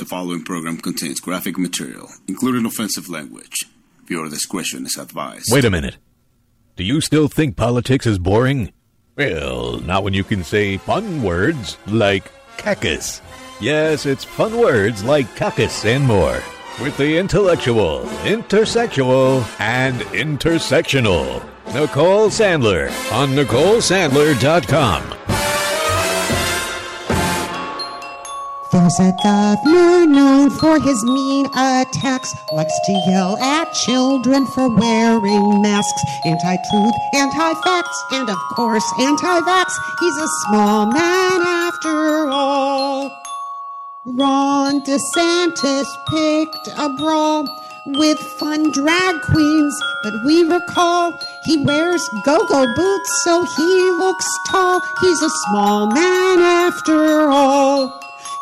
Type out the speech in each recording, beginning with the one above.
The following program contains graphic material, including offensive language. Viewer discretion is advised. Wait a minute. Do you still think politics is boring? Well, not when you can say fun words like cactus. Yes, it's fun words like cactus and more. With the intellectual, intersexual, and intersectional. Nicole Sandler on NicoleSandler.com. There's a governor known for his mean attacks, likes to yell at children for wearing masks. Anti truth, anti facts, and of course anti vax. He's a small man after all. Ron DeSantis picked a brawl with fun drag queens, but we recall he wears go go boots so he looks tall. He's a small man after all.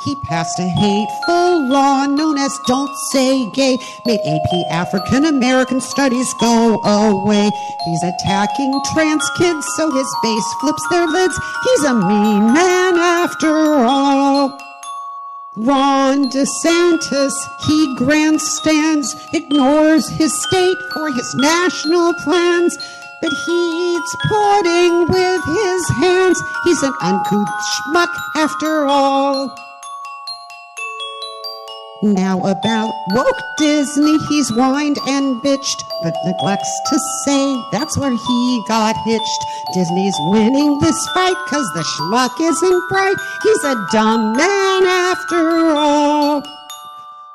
He passed a hateful law known as Don't Say Gay, made AP African American Studies go away. He's attacking trans kids so his base flips their lids. He's a mean man after all. Ron DeSantis, he grandstands, ignores his state for his national plans. But he eats pudding with his hands. He's an uncouth schmuck after all. Now about woke Disney, he's whined and bitched, but neglects to say that's where he got hitched. Disney's winning this fight cause the schmuck isn't bright. He's a dumb man after all.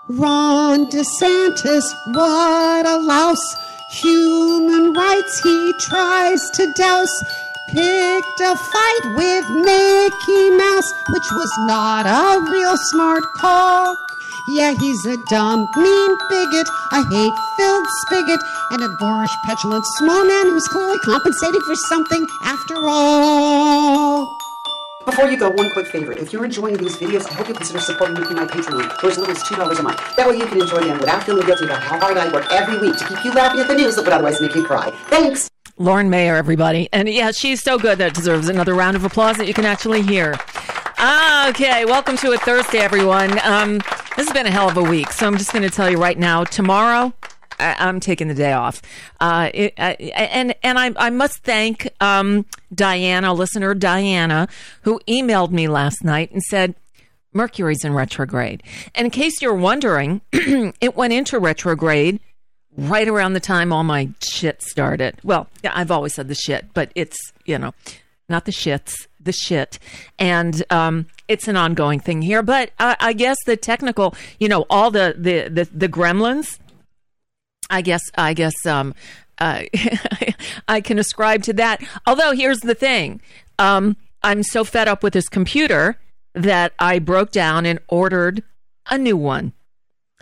Ron DeSantis, what a louse. Human rights he tries to douse. Picked a fight with Mickey Mouse, which was not a real smart call. Yeah, he's a dumb, mean bigot, a hate-filled spigot, and a boorish, petulant small man who's clearly compensating for something after all. Before you go, one quick favor. If you're enjoying these videos, I hope you consider supporting me through my Patreon for as little as $2 a month. That way you can enjoy them without feeling guilty about how hard I work every week to keep you laughing at the news that would otherwise make you cry. Thanks! Lauren Mayer, everybody. And yeah, she's so good that deserves another round of applause that you can actually hear. Okay, welcome to a Thursday, everyone. Um, this has been a hell of a week, so I'm just going to tell you right now. Tomorrow, I, am taking the day off, uh, it, I, and and I, I must thank um, Diana, listener Diana, who emailed me last night and said. Mercury's in retrograde. And in case you're wondering, it went into retrograde right around the time all my shit started. Well, yeah, I've always said the shit, but it's, you know, not the shits, the shit. And um, it's an ongoing thing here. But I, I guess the technical, you know, all the, the, the, the gremlins, I guess, I guess, um, uh, I can ascribe to that. Although here's the thing. Um, I'm so fed up with this computer that I broke down and ordered a new one.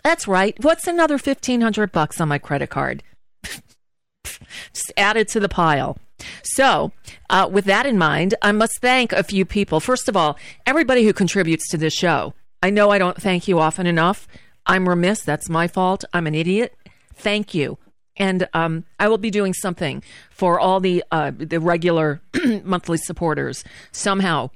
That's right. What's another 1500 bucks on my credit card? Just add it to the pile. So, uh, with that in mind, I must thank a few people. First of all, everybody who contributes to this show. I know I don't thank you often enough. I'm remiss. That's my fault. I'm an idiot. Thank you. And um, I will be doing something for all the uh, the regular monthly supporters. Somehow,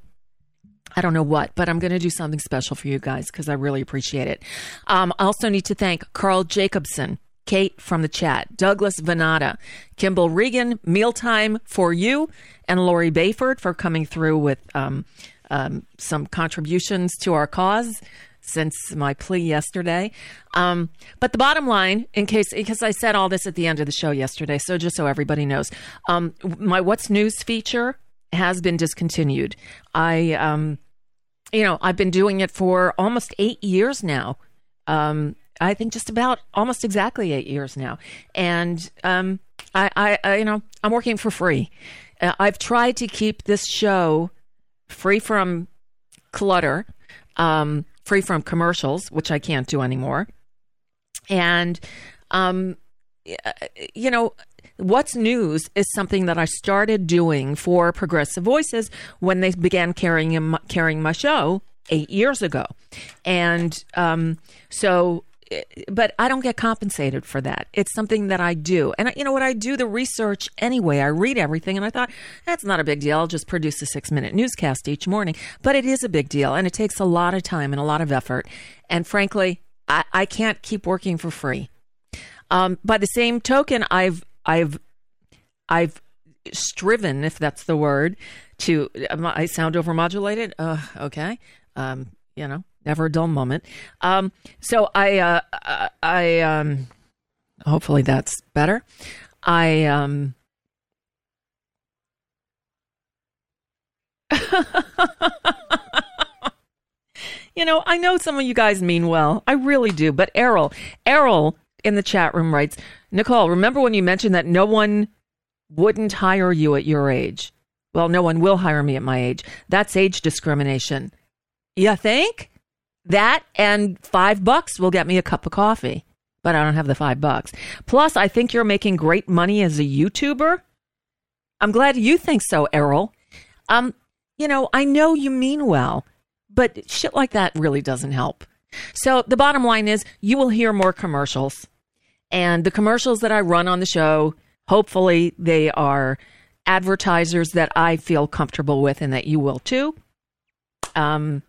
I don't know what, but I'm going to do something special for you guys because I really appreciate it. Um, I also need to thank Carl Jacobson, Kate from the chat, Douglas Venata, Kimball Regan, Mealtime for You, and Lori Bayford for coming through with um, um, some contributions to our cause since my plea yesterday. Um, but the bottom line, in case, because I said all this at the end of the show yesterday, so just so everybody knows, um, my What's News feature has been discontinued. I, um, you know, I've been doing it for almost eight years now. Um, I think just about almost exactly eight years now. And um, I, I, I, you know, I'm working for free. Uh, I've tried to keep this show free from clutter, um, free from commercials, which I can't do anymore. And, um, you know, What's News is something that I started doing for Progressive Voices when they began carrying carrying my show eight years ago, and um, so. But I don't get compensated for that. It's something that I do, and you know what? I do the research anyway. I read everything, and I thought that's not a big deal. I'll just produce a six-minute newscast each morning. But it is a big deal, and it takes a lot of time and a lot of effort. And frankly, I, I can't keep working for free. Um, by the same token, I've I've I've striven, if that's the word, to I sound overmodulated. Uh, okay, um, you know, never a dull moment. Um, so I uh, I um, hopefully that's better. I um. you know, I know some of you guys mean well. I really do. But Errol, Errol in the chat room writes, Nicole, remember when you mentioned that no one wouldn't hire you at your age? Well, no one will hire me at my age. That's age discrimination. You think? That and five bucks will get me a cup of coffee, but I don't have the five bucks. Plus, I think you're making great money as a YouTuber. I'm glad you think so, Errol. Um, you know, I know you mean well, but shit like that really doesn't help. So the bottom line is you will hear more commercials. And the commercials that I run on the show, hopefully they are advertisers that I feel comfortable with and that you will too. Um,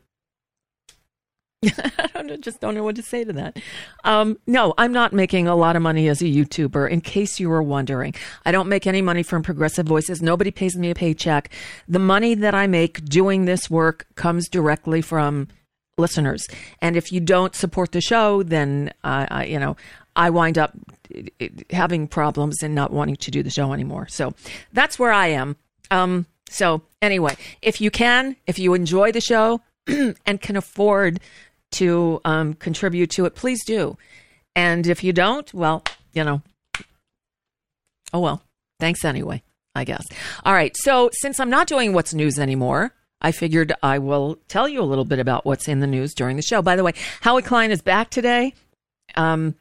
I don't just don't know what to say to that. Um, no, I'm not making a lot of money as a YouTuber, in case you were wondering. I don't make any money from Progressive Voices. Nobody pays me a paycheck. The money that I make doing this work comes directly from listeners. And if you don't support the show, then uh, I, you know, I wind up having problems and not wanting to do the show anymore. So that's where I am. Um, so anyway, if you can, if you enjoy the show and can afford to um, contribute to it, please do. And if you don't, well, you know, oh well. Thanks anyway, I guess. All right. So since I'm not doing what's news anymore, I figured I will tell you a little bit about what's in the news during the show. By the way, Howie Klein is back today. Um,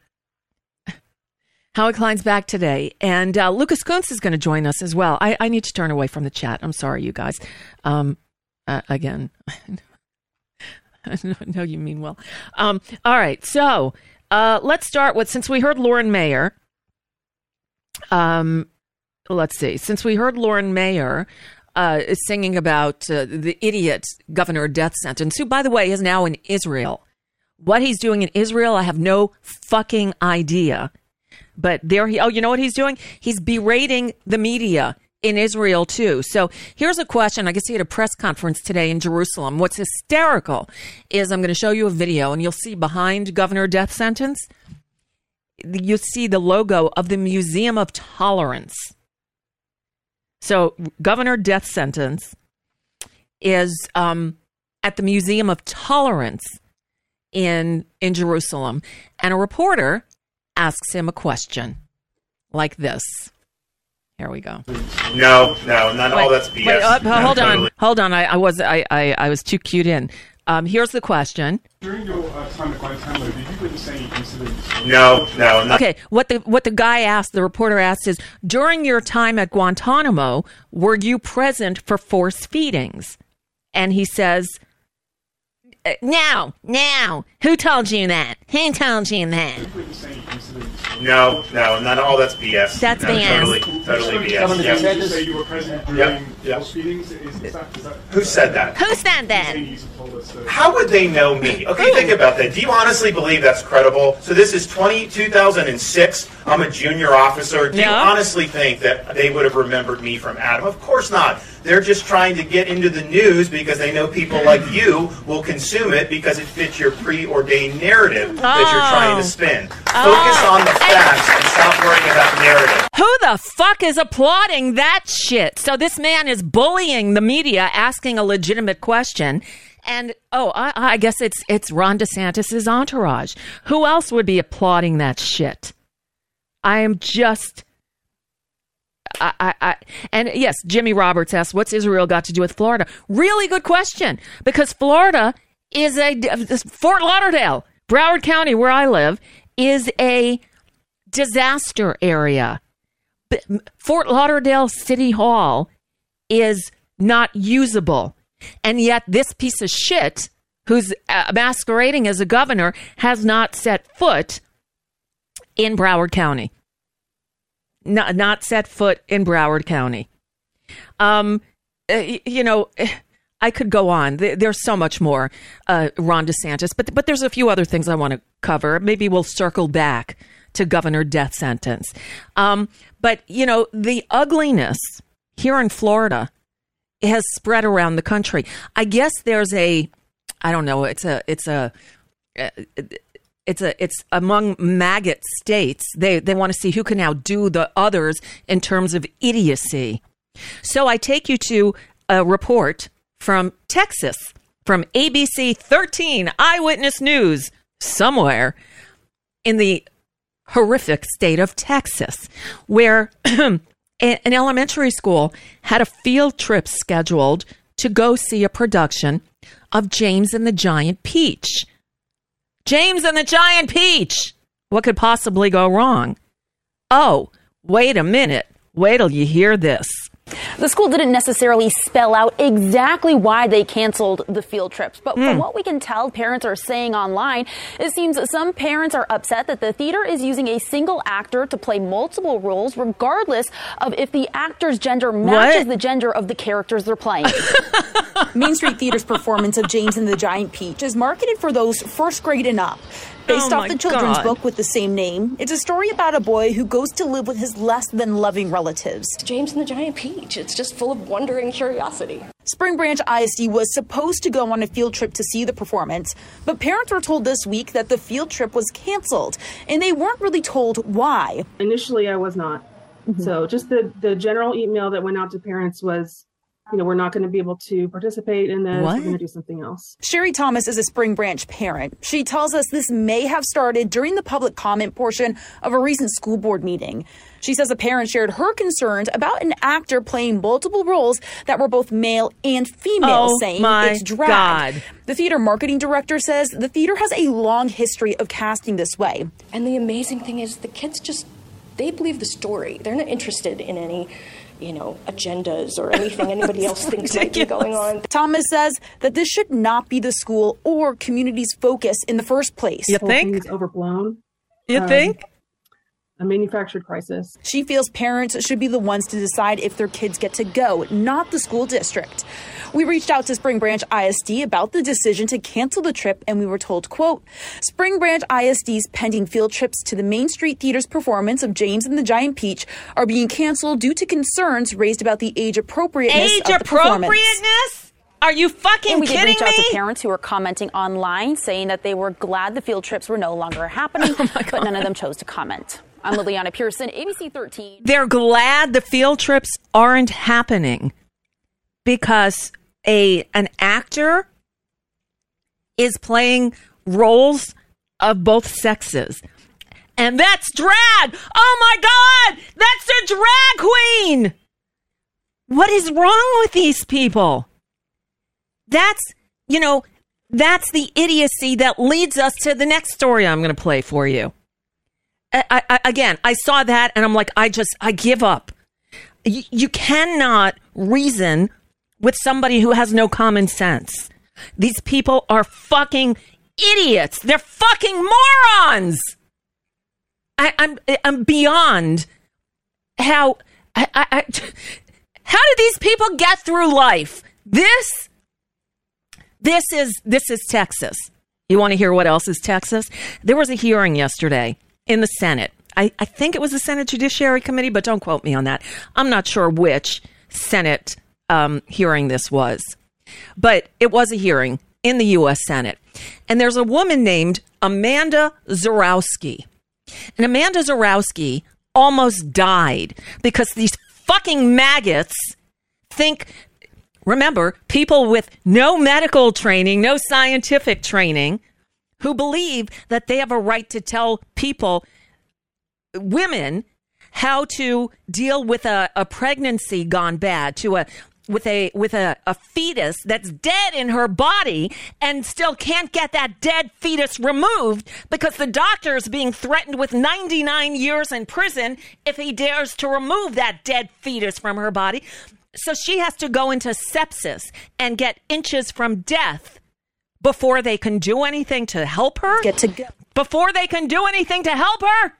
Howie Klein's back today, and uh, Lucas Kunce is going to join us as well. I, I, need to turn away from the chat. I'm sorry, you guys. Um, uh, again, I know you mean well. Um, all right, so uh, let's start with since we heard Lauren Mayer. Um, let's see. Since we heard Lauren Mayer, uh, singing about uh, the idiot governor death sentence, who, by the way, is now in Israel. What he's doing in Israel, I have no fucking idea. But there he, oh, you know what he's doing? He's berating the media in Israel too. So here's a question. I guess he had a press conference today in Jerusalem. What's hysterical is I'm going to show you a video and you'll see behind governor death sentence, you'll see the logo of the Museum of Tolerance. So, governor death sentence is um, at the Museum of Tolerance in in Jerusalem, and a reporter asks him a question like this. Here we go. No, no, not wait, all that's BS. Wait, uh, hold totally. on, hold on. I, I was I, I, I was too cued in. Um, here's the question. During your uh, time at Guantanamo, did you witness any incidents? No, no. Not- okay, what the what the guy asked, the reporter asked, is during your time at Guantanamo, were you present for force feedings? And he says, "Now, "No, no. Who told you that? Who told you that?" No, no, not all that's BS. That's no, BS. Totally, totally BS. Governor Yep. DeSantis say you were present during Yep, yep. those meetings. Is, is that, is that, Who said that? Who said that? Saying you told us that- How would they know me? Okay, think about that. Do you honestly believe that's credible? So this is 20, 2006. I'm a junior officer. Do you Yeah. honestly think that they would have remembered me from Adam? Of course not. They're just trying to get into the news because they know people like you will consume it because it fits your preordained narrative that you're trying to oh. spin. Focus oh. on the facts and stop worrying about narrative. Who the fuck is applauding that shit? So this man is bullying the media, asking a legitimate question. And oh, I, I guess it's it's Ron DeSantis's entourage. Who else would be applauding that shit? I am just. I, I, I, and yes, Jimmy Roberts asked, "What's Israel got to do with Florida?" Really good question, because Florida is a Fort Lauderdale, Broward County, where I live, is a disaster area. Fort Lauderdale City Hall is not usable. And yet, this piece of shit, who's uh, masquerading as a governor, has not set foot in Broward County. Not, not set foot in Broward County. Um, uh, you know, I could go on. There's so much more, uh, Ron DeSantis, but but there's a few other things I want to cover. Maybe we'll circle back to governor death sentence. Um, but you know, the ugliness here in Florida has spread around the country. I guess there's a, I don't know. It's a it's a it's a it's among maggot states. They they want to see who can outdo the others in terms of idiocy. So I take you to a report from Texas, from ABC 13 Eyewitness News, somewhere in the horrific state of Texas, where an elementary school had a field trip scheduled to go see a production of James and the Giant Peach. James and the Giant Peach! What could possibly go wrong? Oh, wait a minute. Wait till you hear this. The school didn't necessarily spell out exactly why they canceled the field trips, but from hmm. what we can tell, parents are saying online, it seems that some parents are upset that the theater is using a single actor to play multiple roles, regardless of if the actor's gender matches What? the gender of the characters they're playing. Main Street Theater's performance of James and the Giant Peach is marketed for those first grade and up. Based Oh off the children's God. book with the same name, it's a story about a boy who goes to live with his less than loving relatives. James and the Giant Peach. It's just full of wonder and curiosity. Spring Branch ISD was supposed to go on a field trip to see the performance, but parents were told this week that the field trip was canceled, and they weren't really told why. Initially, I was not. Mm-hmm. So just the the general email that went out to parents was, you know, we're not going to be able to participate in this. What? We're going to do something else. Sherry Thomas is a Spring Branch parent. She tells us this may have started during the public comment portion of a recent school board meeting. She says a parent shared her concerns about an actor playing multiple roles that were both male and female, Oh, saying my it's drag. God. The theater marketing director says the theater has a long history of casting this way. And the amazing thing is, the kids just, they believe the story. They're not interested in any, you know, agendas or anything anybody else thinks might be going on. Thomas says that this should not be the school or community's focus in the first place. You think? is overblown. You Um, think? A manufactured crisis. She feels parents should be the ones to decide if their kids get to go, not the school district. We reached out to Spring Branch ISD about the decision to cancel the trip and we were told, quote, Spring Branch ISD's pending field trips to the Main Street Theater's performance of James and the Giant Peach are being canceled due to concerns raised about the age appropriateness Age of the performance. appropriateness? Are you fucking And we did kidding reach out me? to parents who were commenting online saying that they were glad the field trips were no longer happening, Oh but none of them chose to comment. I'm Liliana Pearson, ABC 13. They're glad the field trips aren't happening because a an actor is playing roles of both sexes. And that's drag. Oh my god, that's a drag queen. What is wrong with these people? That's, you know, that's the idiocy that leads us to the next story I'm going to play for you. I, I, again, I saw that and I'm like, I just, I give up. You, you cannot reason with somebody who has no common sense. These people are fucking idiots. They're fucking morons. I, I'm I'm beyond how I, I how do these people get through life? This this is this is Texas. You want to hear what else is Texas? There was a hearing yesterday in the Senate. I, I think it was the Senate Judiciary Committee, but don't quote me on that. I'm not sure which Senate um, hearing this was, but it was a hearing in the U.S. Senate. And there's a woman named Amanda Zurawski. And Amanda Zurawski almost died because these fucking maggots think remember people with no medical training no scientific training who believe that they have a right to tell people women how to deal with a, a pregnancy gone bad to a with a with a, a fetus that's dead in her body and still can't get that dead fetus removed because the doctor is being threatened with 99 years in prison if he dares to remove that dead fetus from her body. So she has to go into sepsis and get inches from death before they can do anything to help her. Get to go. Before they can do anything to help her.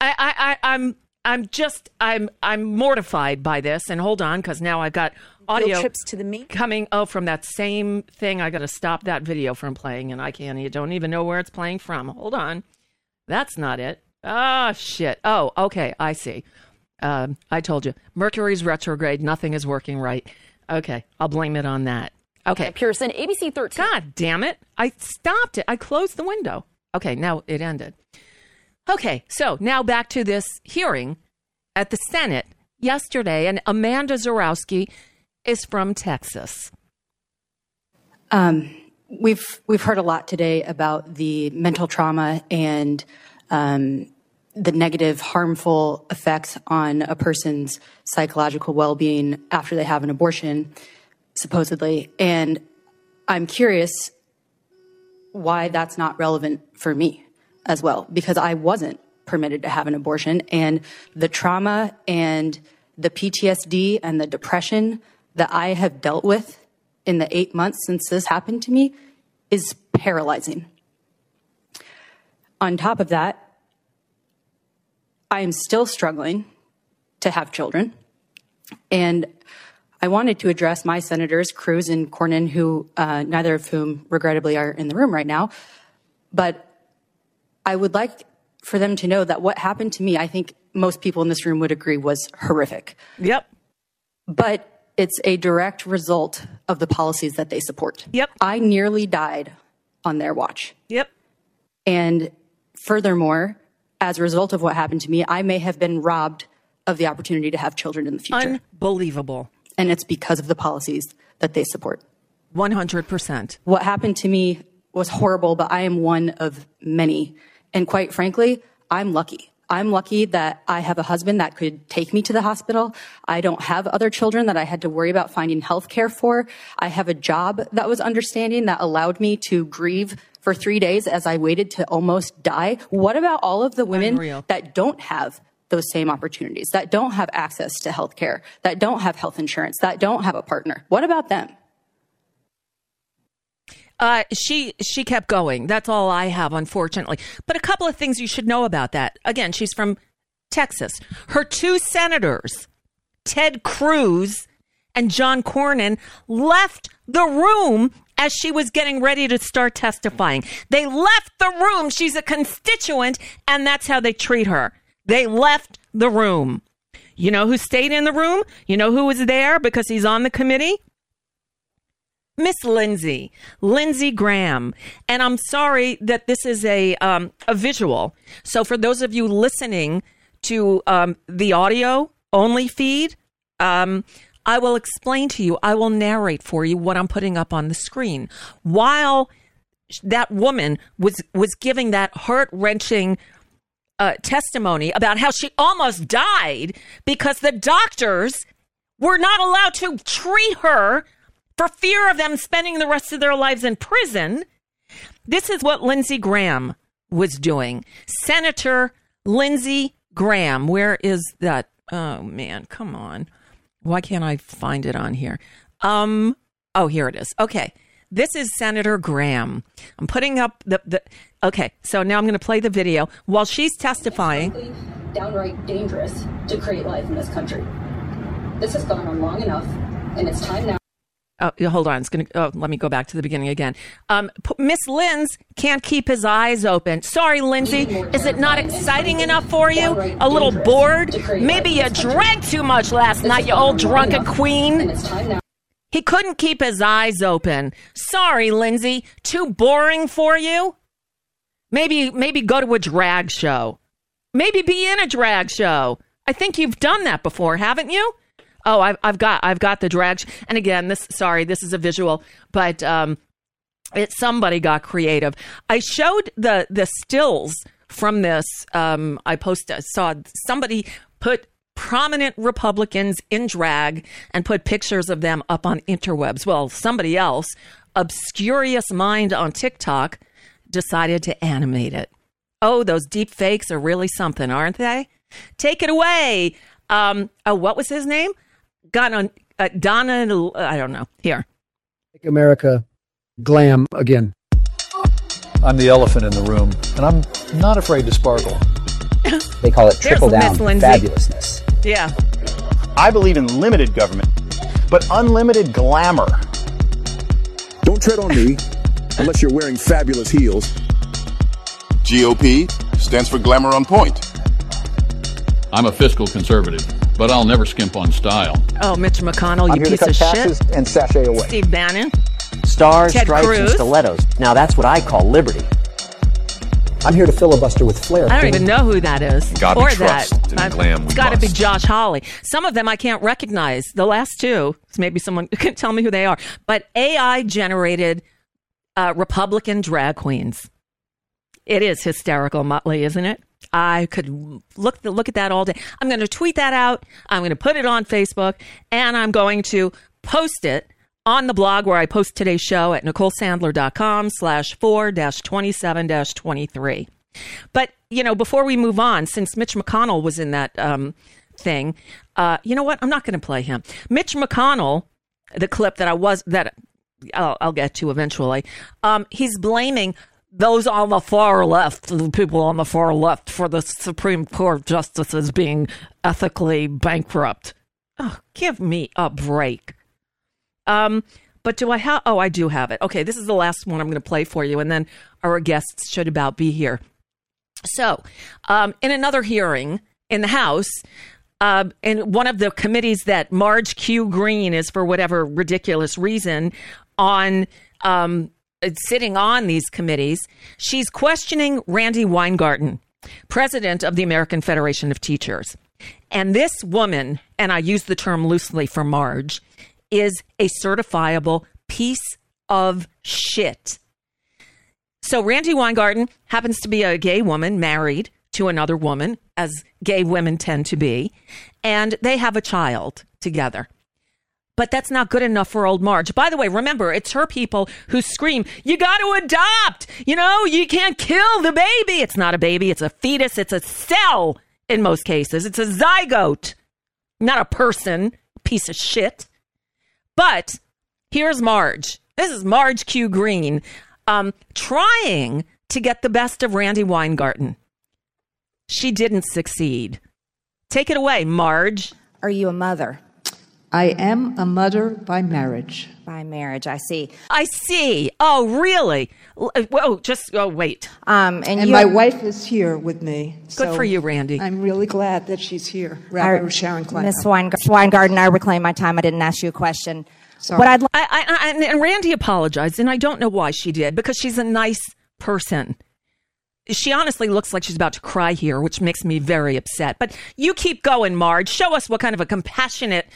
I, I, I I'm I'm just I'm I'm mortified by this. And hold on, because now I've got audio trips to the meet coming. Oh, from that same thing. I got to stop that video from playing, and I can't. You don't even know where it's playing from. Hold on, that's not it. Oh shit. Oh, okay. I see. Um, I told you, Mercury's retrograde. Nothing is working right. Okay, I'll blame it on that. Okay, Pearson, ABC 13. God damn it! I stopped it. I closed the window. Okay, now it ended. Okay, so now back to this hearing at the Senate yesterday, and Amanda Zurawski is from Texas. Um, we've we've heard a lot today about the mental trauma and um, the negative, harmful effects on a person's psychological well-being after they have an abortion, supposedly. And I'm curious why that's not relevant for me as well, because I wasn't permitted to have an abortion. And the trauma and the PTSD and the depression that I have dealt with in the eight months since this happened to me is paralyzing. On top of that, I am still struggling to have children. And I wanted to address my senators, Cruz and Cornyn, who uh, neither of whom regrettably are in the room right now. But I would like for them to know that what happened to me, I think most people in this room would agree, was horrific. Yep. But it's a direct result of the policies that they support. Yep. I nearly died on their watch. Yep. And furthermore, as a result of what happened to me, I may have been robbed of the opportunity to have children in the future. Unbelievable. And it's because of the policies that they support. 100%. What happened to me was horrible, but I am one of many. And quite frankly, I'm lucky. I'm lucky that I have a husband that could take me to the hospital. I don't have other children that I had to worry about finding health care for. I have a job that was understanding that allowed me to grieve for three days as I waited to almost die. What about all of the women Unreal. that don't have those same opportunities, that don't have access to health care, that don't have health insurance, that don't have a partner? What about them? Uh, she she kept going. That's all I have, unfortunately. But a couple of things you should know about that. Again, she's from Texas. Her two senators, Ted Cruz and John Cornyn, left the room as she was getting ready to start testifying. They left the room. She's a constituent, and that's how they treat her. They left the room. You know who stayed in the room? You know who was there because he's on the committee? Miss Lindsey, Lindsey Graham, and I'm sorry that this is a um, a visual. So for those of you listening to um, the audio only feed, um, I will explain to you. I will narrate for you what I'm putting up on the screen while that woman was was giving that heart wrenching uh, testimony about how she almost died because the doctors were not allowed to treat her for fear of them spending the rest of their lives in prison. This is what Lindsey Graham was doing. Senator Lindsey Graham, where is that? Oh man, come on. Why can't I find it on here? Um, oh, here it is. Okay. This is Senator Graham. I'm putting up the, the okay, so now I'm going to play the video while she's testifying. downright dangerous to create life in this country. This has gone on long enough, and it's time now. Oh, hold on. It's gonna. Oh, let me go back to the beginning again. Um, P- Miss Linz can't keep his eyes open. Sorry, Lindsey. Is it not exciting enough for you? A little bored? Maybe you drank too much last night, you old drunken queen. He couldn't keep his eyes open. Sorry, Lindsey. Too boring for you? Maybe, maybe go to a drag show. Maybe be in a drag show. I think you've done that before, haven't you? Oh, I've, I've got, I've got the drag. Sh- and again, this, sorry, this is a visual, but, um, it, somebody got creative. I showed the, the stills from this. Um, I posted, saw somebody put prominent Republicans in drag and put pictures of them up on interwebs. Well, somebody else, obscurious mind on TikTok, decided to animate it. Oh, those deep fakes are really something, aren't they? Take it away. Um, oh, what was his name? Got on uh, Donna. I don't know. Here. Make America glam again. I'm the elephant in the room, and I'm not afraid to sparkle. They call it trickle There's down fabulousness. Yeah. I believe in limited government, but unlimited glamour. Don't tread on me unless you're wearing fabulous heels. GOP stands for Glamour on Point. I'm a fiscal conservative, but I'll never skimp on style. Oh, Mitch McConnell, I'm you here to piece cut of taxes shit. and sashay away. Steve Bannon. Stars, Ted stripes, and stilettos. Now that's what I call liberty. I'm here to filibuster with flair. I don't even know who that is. God we or trust, that. and we it's got to be. Josh Hawley. Some of them I can't recognize. The last two, maybe someone can tell me who they are. But AI generated uh, Republican drag queens. It is hysterical, Motley, isn't it? I could look look at that all day. I'm going to tweet that out. I'm going to put it on Facebook, and I'm going to post it on the blog where I post today's show at nicolesandler.com slash four dash twenty seven dash twenty three. But you know, before we move on, since Mitch McConnell was in that um, thing, uh, you know what? I'm not going to play him. Mitch McConnell, the clip that I was that I'll, I'll get to eventually. Um, he's blaming those on the far left, the people on the far left, for the Supreme Court justices being ethically bankrupt. Oh, give me a break. Um, but do I have? Oh, I do have it. Okay, this is the last one I'm going to play for you, and then our guests should about be here. So, um, in another hearing in the House, uh, in one of the committees that Marge Q. Greene is, for whatever ridiculous reason, on um, sitting on these committees, she's questioning Randi Weingarten, president of the American Federation of Teachers. And this woman, and I use the term loosely for Marge, is a certifiable piece of shit. So Randi Weingarten happens to be a gay woman married to another woman, as gay women tend to be, and they have a child together. But that's not good enough for old Marge. By the way, remember, it's her people who scream, You got to adopt! You know, you can't kill the baby. It's not a baby, it's a fetus, it's a cell in most cases. It's a zygote, not a person, piece of shit. But here's Marge. This is Marge Q. Greene um, trying to get the best of Randi Weingarten. She didn't succeed. Take it away, Marge. Are you a mother? I am a mother by marriage. By marriage, I see. I see. Oh, really? L- uh, just oh, wait. Um, and And my have- wife is here with me. Good for you, Randi. I'm really glad that she's here. Rabbi Sharon Klein. Miss Weing- Weingarten, I reclaim my time. I didn't ask you a question. Sorry. What I'd li- I, I, I, and- and Randi apologized, and I don't know why she did because she's a nice person. She honestly looks like she's about to cry here, which makes me very upset. But you keep going, Marge. Show us what kind of a compassionate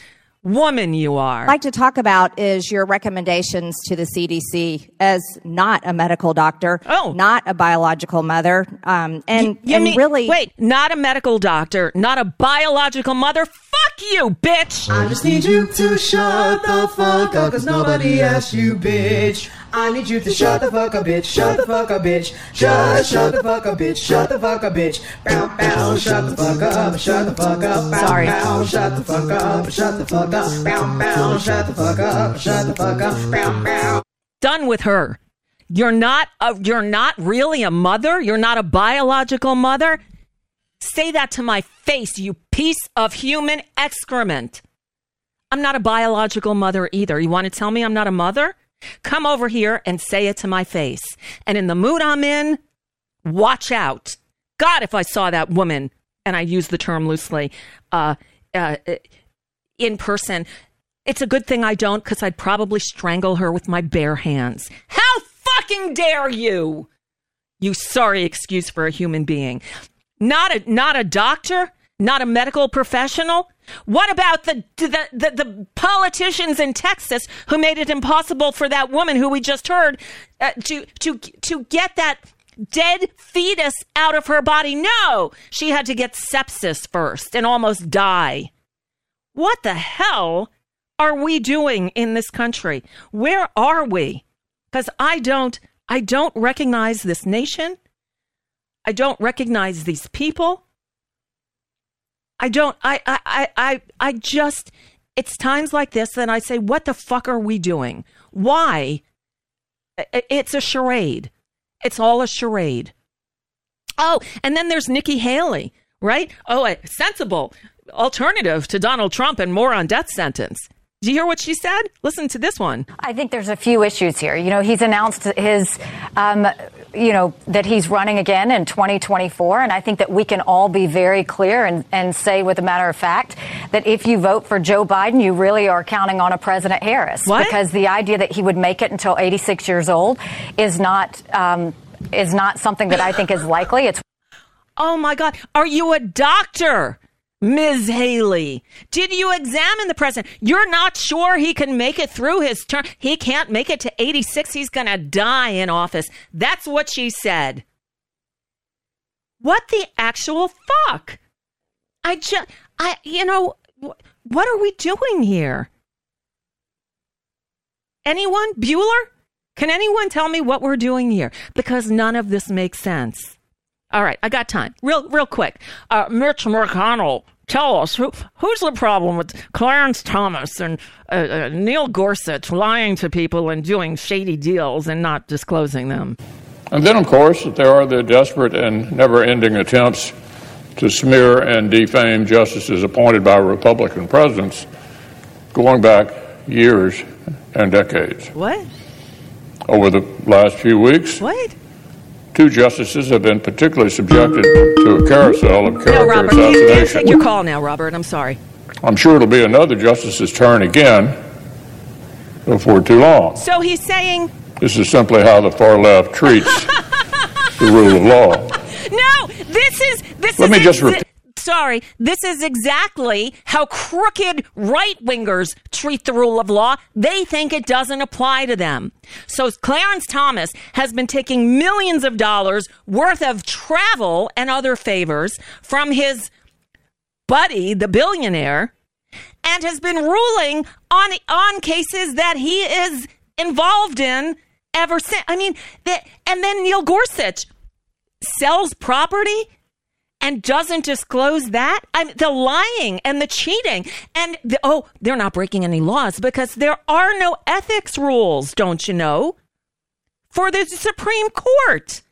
woman you are. I'd like to talk about is your recommendations to the CDC as not a medical doctor, oh. not a biological mother, um, and, You and mean- really wait, not a medical doctor, not a biological mother. Fuck you, bitch. I just need you to shut the fuck up, cause nobody asked you, bitch. I need you to shut the fuck up, bitch. Shut the fuck up, bitch. Just shut the fuck up, bitch. Shut the fuck up, bitch. Bow, bow, shut the fuck up. Shut the fuck up. Bow, Sorry. bow, shut the fuck up. Shut the fuck up. Bow, bow, shut the fuck up. Shut the fuck up. Bow, bow. Done with her. You're not a, you're not really a mother. You're not a biological mother. Say that to my face, you piece of human excrement. I'm not a biological mother either. You want to tell me I'm not a mother? Come over here and say it to my face. And in the mood I'm in, watch out. God, if I saw that woman, and I use the term loosely, uh, uh, in person, it's a good thing I don't because I'd probably strangle her with my bare hands. How fucking dare you? You sorry excuse for a human being. Not a not a doctor, not a medical professional. What about the the, the the politicians in Texas who made it impossible for that woman who we just heard uh, to to to get that dead fetus out of her body? No, she had to get sepsis first and almost die. What the hell are we doing in this country? Where are we? Because I don't I don't recognize this nation. I don't recognize these people. I don't I I I I, just it's times like this that I say, what the fuck are we doing? Why? It's a charade. It's all a charade. Oh, and then there's Nikki Haley, right? Oh, a sensible alternative to Donald Trump and more on death sentence. Do you hear what she said? Listen to this one. I think there's a few issues here. You know, he's announced his, um, you know, that he's running again in 2024. And I think that we can all be very clear and, and say, with a matter of fact, that if you vote for Joe Biden, you really are counting on a President Harris. What? Because the idea that he would make it until 86 years old is not, um, is not something that I think is likely. It's Oh my God. Are you a doctor? Ms. Haley, did you examine the president? You're not sure he can make it through his term. He can't make it to 86. He's going to die in office. That's what she said. What the actual fuck? I just, I, you know, wh- what are we doing here? Anyone? Bueller? Can anyone tell me what we're doing here? Because none of this makes sense. All right, I got time. Real, real quick. Uh, Mitch McConnell, tell us who who's the problem with Clarence Thomas and uh, uh, Neil Gorsuch lying to people and doing shady deals and not disclosing them? And then, of course, there are the desperate and never-ending attempts to smear and defame justices appointed by Republican presidents, going back years and decades. What? Over the last few weeks, What? Two justices have been particularly subjected to a carousel of character No, Robert, assassination. take your call now, Robert. I'm sorry. I'm sure it'll be another justice's turn again before too long. So he's saying, This is simply how the far left treats the rule of law. no, this is this Let is me just repeat- Sorry, this is exactly how crooked right wingers treat the rule of law. They think it doesn't apply to them. So Clarence Thomas has been taking millions of dollars worth of travel and other favors from his buddy, the billionaire, and has been ruling on on cases that he is involved in ever since. I mean, and then Neil Gorsuch sells property and doesn't disclose that. I mean, the lying and the cheating and the, oh, they're not breaking any laws because there are no ethics rules, don't you know, for the Supreme Court.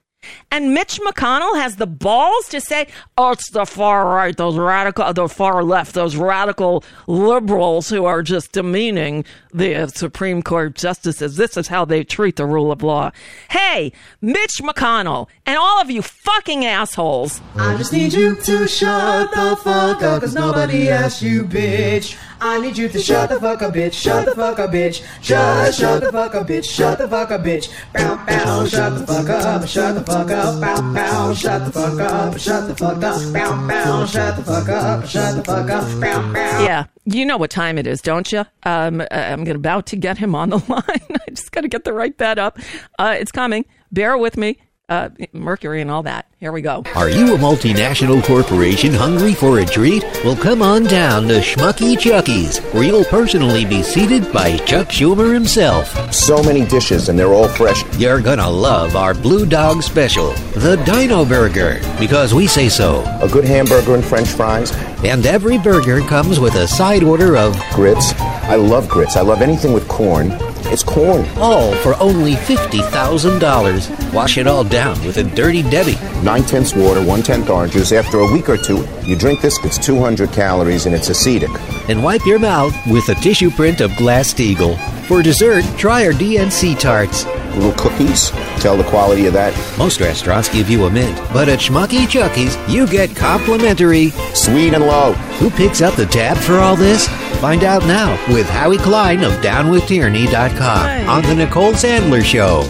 And Mitch McConnell has the balls to say, "Oh, it's the far right, those radical, uh, the far left, those radical liberals who are just demeaning the Supreme Court justices. This is how they treat the rule of law." Hey, Mitch McConnell, and all of you fucking assholes. I just need you to shut the fuck up, cause nobody asked you, bitch. I need you to shut the fuck up, bitch. Shut the fuck up, bitch. Just shut the fuck up, bitch. Shut the fuck up, bitch. Bow, bow, shut the fuck up, shut the fuck up, bow, bow, shut the fuck up, shut the fuck up, bow, bow, shut the fuck up, shut the fuck up, bow, bow. Yeah, you know what time it is, don't you? Um, uh, I'm about to get him on the line. I just got to get the right bed up. Uh, it's coming. Bear with me. Uh, Mercury and all that. Here we go. Are you a multinational corporation hungry for a treat? Well, come on down to Schmucky Chucky's, where you'll personally be seated by Chuck Schumer himself. So many dishes, and they're all fresh. You're gonna love our Blue Dog Special, the Dino Burger, because we say so. A good hamburger and french fries. And every burger comes with a side order of grits. I love grits. I love anything with corn. It's corn. All for only $50,000. Wash it all down with a Dirty Debbie. Nine tenths water, one tenth orange juice. After a week or two, you drink this, it's 200 calories and it's acetic. And wipe your mouth with a tissue print of Glass Steagall. For dessert, try our DNC tarts. Little cookies. Tell the quality of that. Most restaurants give you a mint, but at Schmucky Chucky's, you get complimentary. Sweet and low. Who picks up the tab for all this? Find out now with Howie Klein of DownWithTyranny.com Hey. on The Nicole Sandler Show.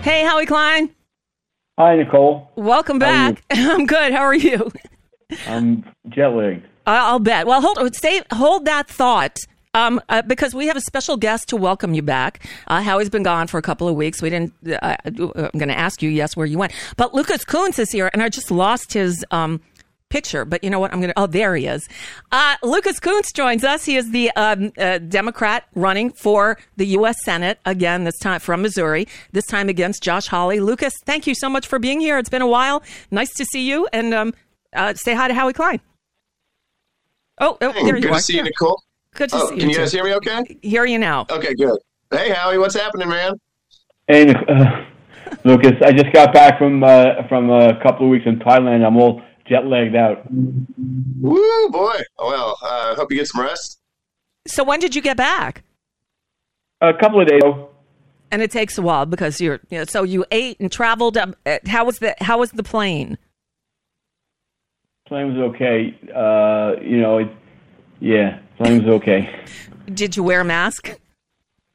Hey, Howie Klein. Hi, Nicole. Welcome back. I'm good. How are you? I'm jet lagged. I- I'll bet. Well, hold stay hold that thought. Um, uh, because we have a special guest to welcome you back. Uh, Howie's been gone for a couple of weeks. We didn't. Uh, I'm going to ask you, yes, where you went. But Lucas Kunce is here, and I just lost his um, picture. But you know what? I'm going to. Oh, there he is. Uh, Lucas Kunce joins us. He is the um, uh, Democrat running for the U.S. Senate again. This time from Missouri. This time against Josh Hawley. Lucas, thank you so much for being here. It's been a while. Nice to see you, and um, uh, say hi to Howie Klein. Oh, oh Hey, there you good are. to see you, Nicole. Good to oh, see you. Can you too. guys hear me okay? Hear you now. Okay, good. Hey, Howie, what's happening, man? Hey, uh, Lucas. I just got back from uh, from a couple of weeks in Thailand. I'm all jet lagged out. Woo, boy. Well, I uh, hope you get some rest. So when did you get back? A couple of days ago. And it takes a while because you're. You know, so you ate and traveled. Um, uh, how was the How was the plane? Plane was okay. Uh, you know, it, yeah, plane was okay. Did you wear a mask?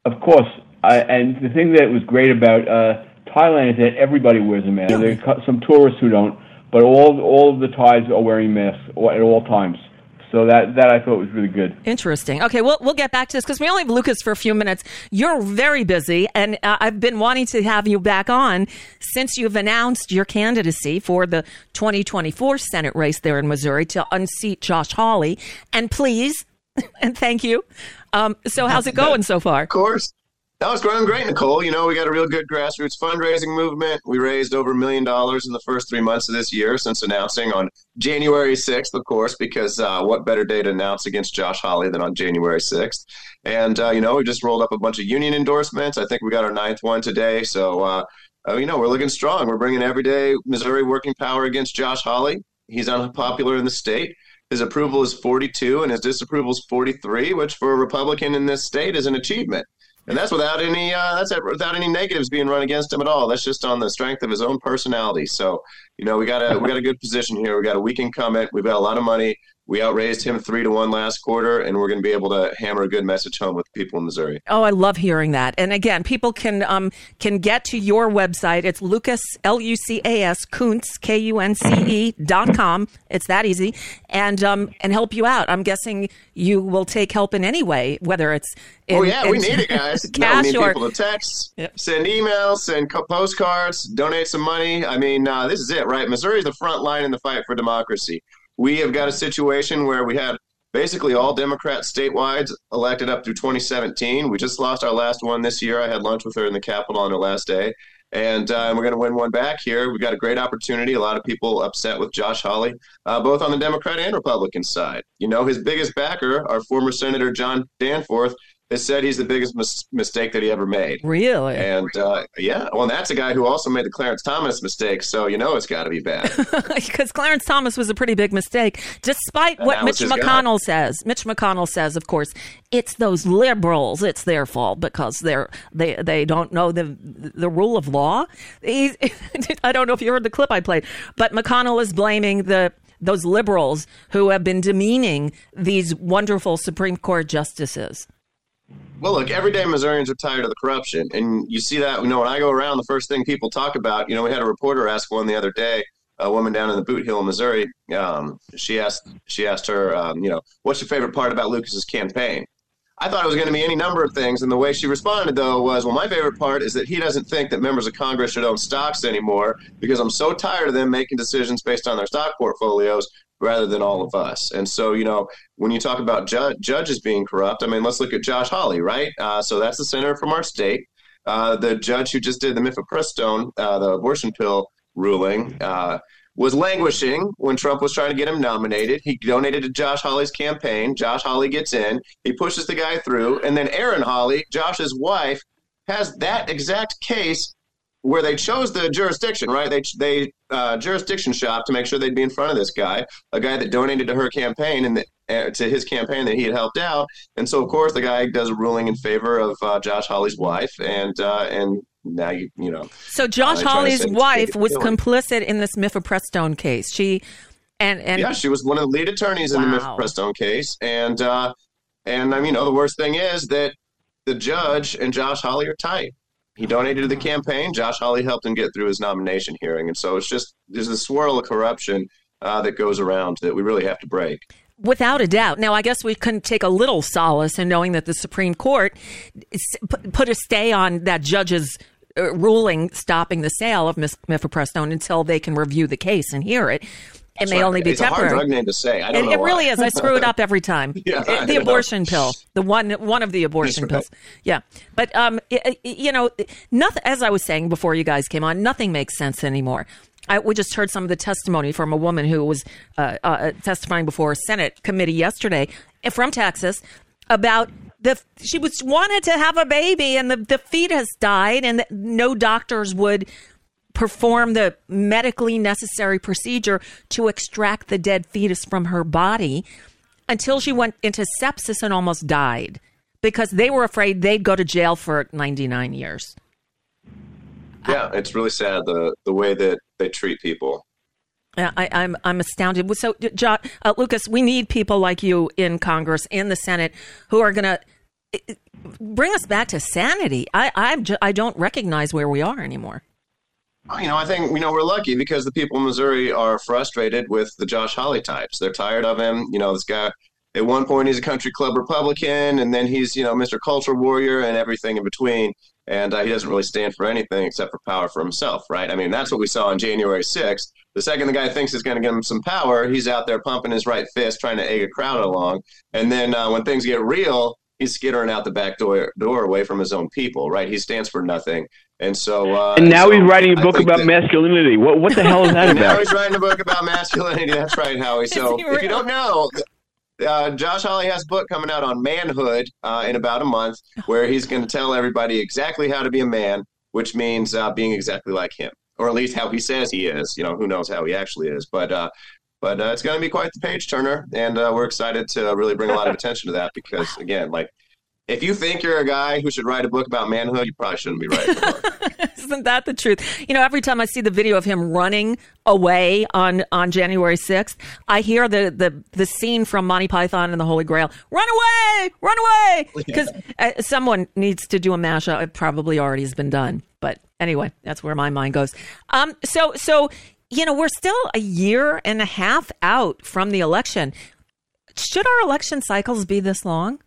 Of course. I, and the thing that was great about uh, Thailand is that everybody wears a mask. There are some tourists who don't, but all all of the Thais are wearing masks at all times. So that that I thought was really good. Interesting. Okay, we'll we'll get back to this because we only have Lucas for a few minutes. You're very busy, and uh, I've been wanting to have you back on since you've announced your candidacy for the 2024 Senate race there in Missouri to unseat Josh Hawley. And please, and thank you. Um, so how's it going so far? Of course. That was going great, Nicole. You know, we got a real good grassroots fundraising movement. We raised over a million dollars in the first three months of this year since announcing on January 6th, of course, because uh, what better day to announce against Josh Hawley than on January 6th? And, uh, you know, we just rolled up a bunch of union endorsements. I think we got our ninth one today. So, uh, uh, you know, we're looking strong. We're bringing everyday Missouri working power against Josh Hawley. He's unpopular in the state. His approval is 42 and his disapproval is 43, which for a Republican in this state is an achievement. And that's without any uh, that's without any negatives being run against him at all. That's just on the strength of his own personality. So, you know, we got a we got a good position here. We got a weak incumbent. We've got a lot of money. We outraised him three to one last quarter, and we're going to be able to hammer a good message home with people in Missouri. Oh, I love hearing that. And again, people can um, can get to your website. It's Lucas L U C A S Kunce K U N C E dot com. It's that easy, and um, and help you out. I'm guessing you will take help in any way, whether it's in, oh yeah, we in need it, guys. no, we cash need or people to text, send emails, send postcards, donate some money. I mean, uh, this is it, right? Missouri's the front line in the fight for democracy. We have got a situation where we had basically all Democrats statewide elected up through 2017. We just lost our last one this year. I had lunch with her in the Capitol on her last day. And uh, we're going to win one back here. We've got a great opportunity. A lot of people upset with Josh Hawley, uh, both on the Democrat and Republican side. You know, his biggest backer, our former Senator John Danforth, has said he's the biggest mis- mistake that he ever made. Really? And uh, yeah, well, that's a guy who also made the Clarence Thomas mistake. So you know it's got to be bad. because Clarence Thomas was a pretty big mistake, despite And what Mitch his guy. McConnell says. Mitch McConnell says, of course, it's those liberals. It's their fault because they're they they don't know the the rule of law. He, I don't know if you heard the clip I played, but McConnell is blaming the those liberals who have been demeaning these wonderful Supreme Court justices. Well, look, everyday Missourians are tired of the corruption, and you see that. You know, when I go around, the first thing people talk about. You know, we had a reporter ask one the other day, a woman down in the Bootheel, Missouri. Um, she asked, she asked her, um, you know, what's your favorite part about Lucas's campaign? I thought it was going to be any number of things, and the way she responded though was, "Well, my favorite part is that he doesn't think that members of Congress should own stocks anymore because I'm so tired of them making decisions based on their stock portfolios rather than all of us." And so, you know, when you talk about ju- judges being corrupt, I mean, let's look at Josh Hawley, right? Uh, so that's the senator from our state, uh, the judge who just did the mifepristone, uh, the abortion pill ruling. Uh, was languishing when Trump was trying to get him nominated. He donated to Josh Hawley's campaign. Josh Hawley gets in. He pushes the guy through, and then Erin Hawley, Josh's wife, has that exact case where they chose the jurisdiction, right? They they uh, jurisdiction shop to make sure they'd be in front of this guy, a guy that donated to her campaign and the, uh, to his campaign that he had helped out. And so, of course, the guy does a ruling in favor of uh, Josh Hawley's wife, and uh, and now you you know. So Josh Hawley's wife was killing. complicit in this Mifepristone case. She and and yeah, she was one of the lead attorneys in the Wow. Mifepristone case, and uh, and I mean, you know, the worst thing is that the judge and Josh Hawley are tight. He donated to the campaign. Josh Hawley helped him get through his nomination hearing, and so it's just there's a swirl of corruption uh, that goes around that we really have to break. Without a doubt. Now, I guess we can take a little solace in knowing that the Supreme Court put a stay on that judge's uh, ruling stopping the sale of mifepristone until they can review the case and hear it. It That's may right. only be it's a hard temporary. drug name to say. I don't it, know it really why. is. I screw it up every time. Yeah, Uh, I the abortion pill, the one one of the abortion right. pills. Yeah, but um, i- i- you know, nothing. As I was saying before you guys came on, nothing makes sense anymore. I, we just heard some of the testimony from a woman who was uh, uh, testifying before a Senate committee yesterday uh, from Texas about the she was wanted to have a baby and the the fetus died and that no doctors would perform the medically necessary procedure to extract the dead fetus from her body until she went into sepsis and almost died because they were afraid they'd go to jail for 99 years. Yeah, it's really sad the the way that they treat people. I, I'm I'm astounded. So, John, uh, Lucas, we need people like you in Congress, in the Senate, who are going to bring us back to sanity. I I'm I don't recognize where we are anymore. You know, I think you know we're lucky because the people in Missouri are frustrated with the Josh Hawley types. They're tired of him. You know, this guy. At one point, he's a country club Republican, and then he's you know Mr. Culture Warrior and everything in between. And uh, he doesn't really stand for anything except for power for himself, right? I mean, that's what we saw on January 6th. The second the guy thinks he's going to give him some power, he's out there pumping his right fist, trying to egg a crowd along. And then uh, when things get real, he's skittering out the back door, door away from his own people, right? He stands for nothing. And so, uh, and now so he's writing a book about that- masculinity. What what the hell is that about? now about? he's writing a book about masculinity. That's right, Howie. So he if you don't know, uh, Josh Hawley has a book coming out on manhood uh, in about a month, where he's going to tell everybody exactly how to be a man, which means uh, being exactly like him, or at least how he says he is. You know, who knows how he actually is, but. Uh, but uh, it's going to be quite the page turner, and uh, we're excited to really bring a lot of attention to that because, again, like if you think you're a guy who should write a book about manhood, you probably shouldn't be writing. a book. Isn't that the truth? You know, every time I see the video of him running away on on January 6th, I hear the the the scene from Monty Python and the Holy Grail. Run away! Run away! Cuz uh, someone needs to do a mashup. It probably already has been done. But anyway, that's where my mind goes. Um so so you know, we're still a year and a half out from the election. Should our election cycles be this long?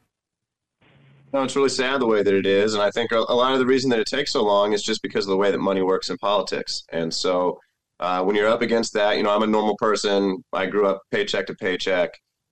No, it's really sad the way that it is, and I think a lot of the reason that it takes so long is just because of the way that money works in politics. And so, uh, when you're up against that, you know, I'm a normal person. I grew up paycheck to paycheck.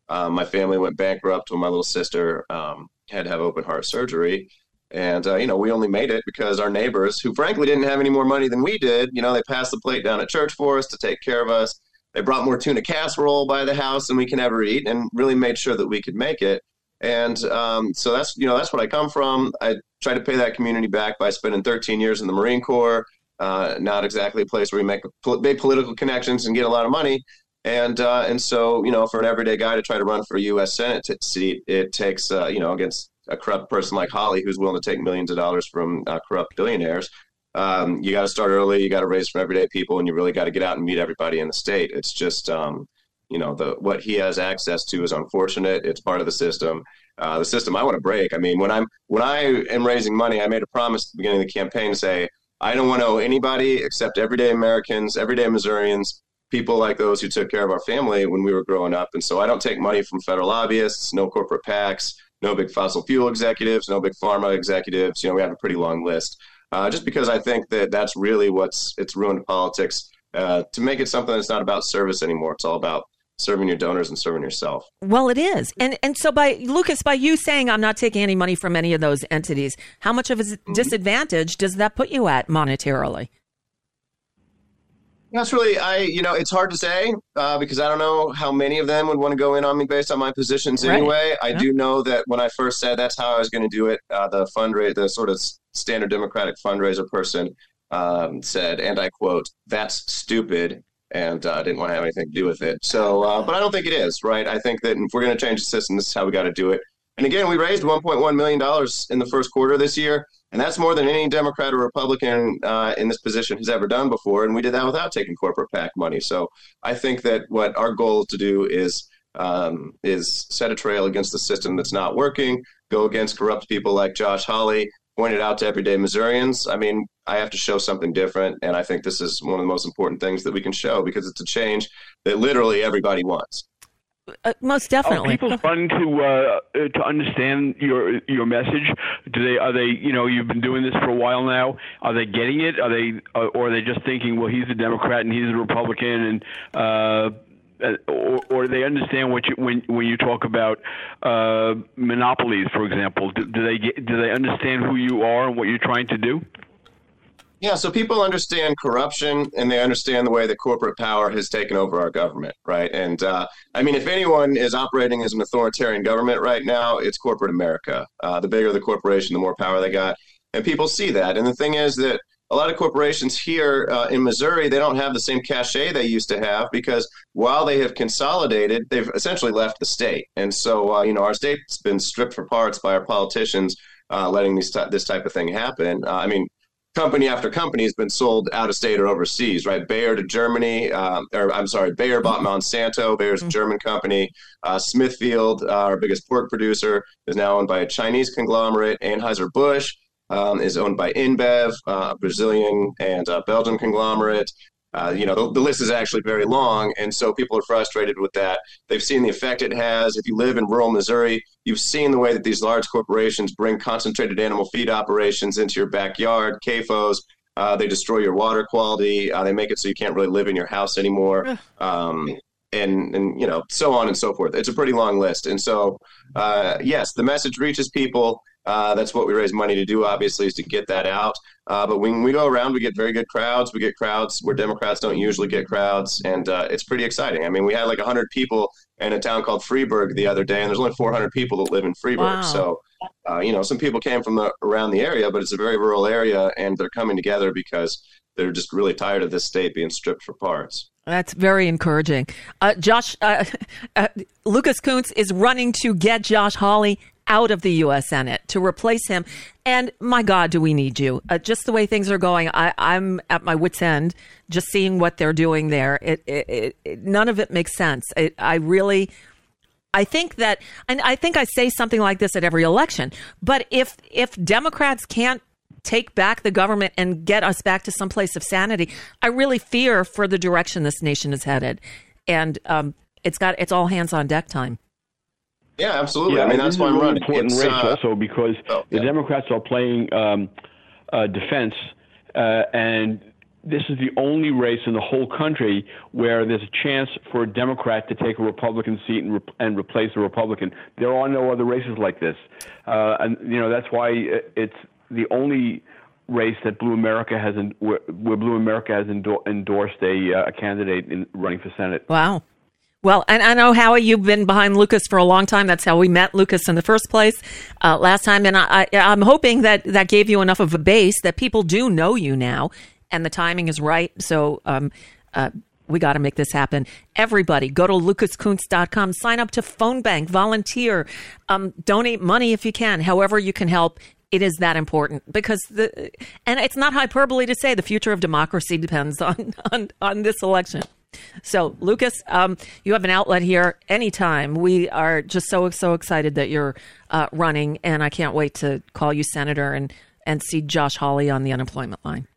Um, my family went bankrupt when my little sister um, had to have open heart surgery, and uh, you know, we only made it because our neighbors, who frankly didn't have any more money than we did, you know, they passed the plate down at church for us to take care of us. They brought more tuna casserole by the house than we can ever eat, and really made sure that we could make it. And um, so that's you know that's what I come from. I try to pay that community back by spending 13 years in the Marine Corps. Uh, not exactly a place where you make big political connections and get a lot of money. And uh, and so you know for an everyday guy to try to run for a U.S. Senate seat, it takes uh, you know against a corrupt person like Hawley who's willing to take millions of dollars from uh, corrupt billionaires. Um, you got to start early. You got to raise from everyday people, and you really got to get out and meet everybody in the state. It's just um, you know the what he has access to is unfortunate. It's part of the system. Uh, the system I want to break. I mean, when I'm when I am raising money, I made a promise at the beginning of the campaign to say I don't want to owe anybody except everyday Americans, everyday Missourians, people like those who took care of our family when we were growing up. And so I don't take money from federal lobbyists, no corporate PACs, no big fossil fuel executives, no big pharma executives. You know, we have a pretty long list. Uh, just because I think that that's really what's it's ruined politics uh, to make it something that's not about service anymore. It's all about serving your donors and serving yourself. Well, it is, and and so by Lucas, by you saying I'm not taking any money from any of those entities, how much of a disadvantage does that put you at monetarily? That's really, I, you know, it's hard to say uh, because I don't know how many of them would want to go in on me based on my positions Right. anyway. I Yeah. do know that when I first said that's how I was going to do it, uh, the fundraiser, the sort of standard Democratic fundraiser person um, said, and I quote, that's stupid. And uh, didn't want to have anything to do with it. So, uh, but I don't think it is, right? I think that if we're going to change the system, this is how we got to do it. And again, we raised $1.1 million in the first quarter this year. And that's more than any Democrat or Republican uh, in this position has ever done before. And we did that without taking corporate PAC money. So I think that what our goal is to do is um, is set a trail against the system that's not working, go against corrupt people like Josh Hawley, point it out to everyday Missourians. I mean, I have to show something different. And I think this is one of the most important things that we can show because it's a change that literally everybody wants. Uh, most Are definitely. people starting to uh, to understand your your message? Do they are they you know you've been doing this for a while now? Are they getting it? Are they uh, or are they just thinking well he's a Democrat and he's a Republican and uh, uh, or, or do they understand what you when when you talk about uh, monopolies, for example? Do, do they get, do they understand who you are and what you're trying to do? Yeah, so people understand corruption and they understand the way that corporate power has taken over our government, right? And uh, I mean, if anyone is operating as an authoritarian government right now, it's corporate America. Uh, the bigger the corporation, the more power they got. And people see that. And the thing is that a lot of corporations here uh, in Missouri, they don't have the same cachet they used to have because while they have consolidated, they've essentially left the state. And so, uh, you know, our state's been stripped for parts by our politicians uh, letting these ty- this type of thing happen. Uh, I mean, company after company has been sold out of state or overseas, right? Bayer to Germany, um, or I'm sorry, Bayer bought Monsanto. Bayer's a German company. Uh, Smithfield, uh, our biggest pork producer, is now owned by a Chinese conglomerate. Anheuser-Busch um, is owned by InBev, uh, a Brazilian and uh, Belgian conglomerate. Uh, you know, the, the list is actually very long, and so people are frustrated with that. They've seen the effect it has. If you live in rural Missouri, you've seen the way that these large corporations bring concentrated animal feed operations into your backyard, CAFOs. Uh, they destroy your water quality. Uh, they make it so you can't really live in your house anymore. Um, and, and, you know, so on and so forth. It's a pretty long list. And so, uh, yes, the message reaches people. Uh, that's what we raise money to do, obviously, is to get that out. Uh, but when we go around, we get very good crowds. We get crowds where Democrats don't usually get crowds, and uh, it's pretty exciting. I mean, we had like 100 people in a town called Freeburg the other day, and there's only 400 people that live in Freeburg. Wow. So, uh, you know, some people came from the, around the area, but it's a very rural area, and they're coming together because they're just really tired of this state being stripped for parts. That's very encouraging. Uh, Josh, uh, uh, Lucas Kunce is running to get Josh Hawley out of the U.S. Senate to replace him. And my God, do we need you? Uh, just the way things are going, I, I'm at my wits' end just seeing what they're doing there. It, it, it, none of it makes sense. I really. I think that, and I think I say something like this at every election. But if if Democrats can't take back the government and get us back to some place of sanity, I really fear for the direction this nation is headed. And um, it's got it's all hands on deck time. Yeah, absolutely. Yeah, I mean, that's this why is I'm a really running. important It's, race uh, also because the Democrats are playing um, uh, defense, uh, and this is the only race in the whole country where there's a chance for a Democrat to take a Republican seat and, re- and replace a Republican. There are no other races like this, uh, and you know that's why it's the only race that Blue America has en- where, where Blue America has endor- endorsed a, uh, a candidate in running for Senate. Wow. Well, and I know Howie, you've been behind Lucas for a long time. That's how we met Lucas in the first place uh, last time, and I, I'm hoping that that gave you enough of a base that people do know you now, and the timing is right. So. Um, uh, we got to make this happen. Everybody, go to lucaskunce.com, sign up to Phone Bank, volunteer, um, donate money if you can, however you can help. It is that important because the, and it's not hyperbole to say the future of democracy depends on, on, on this election. So, Lucas, um, you have an outlet here anytime. We are just so so excited that you're uh, running, and I can't wait to call you senator and and see Josh Hawley on the unemployment line.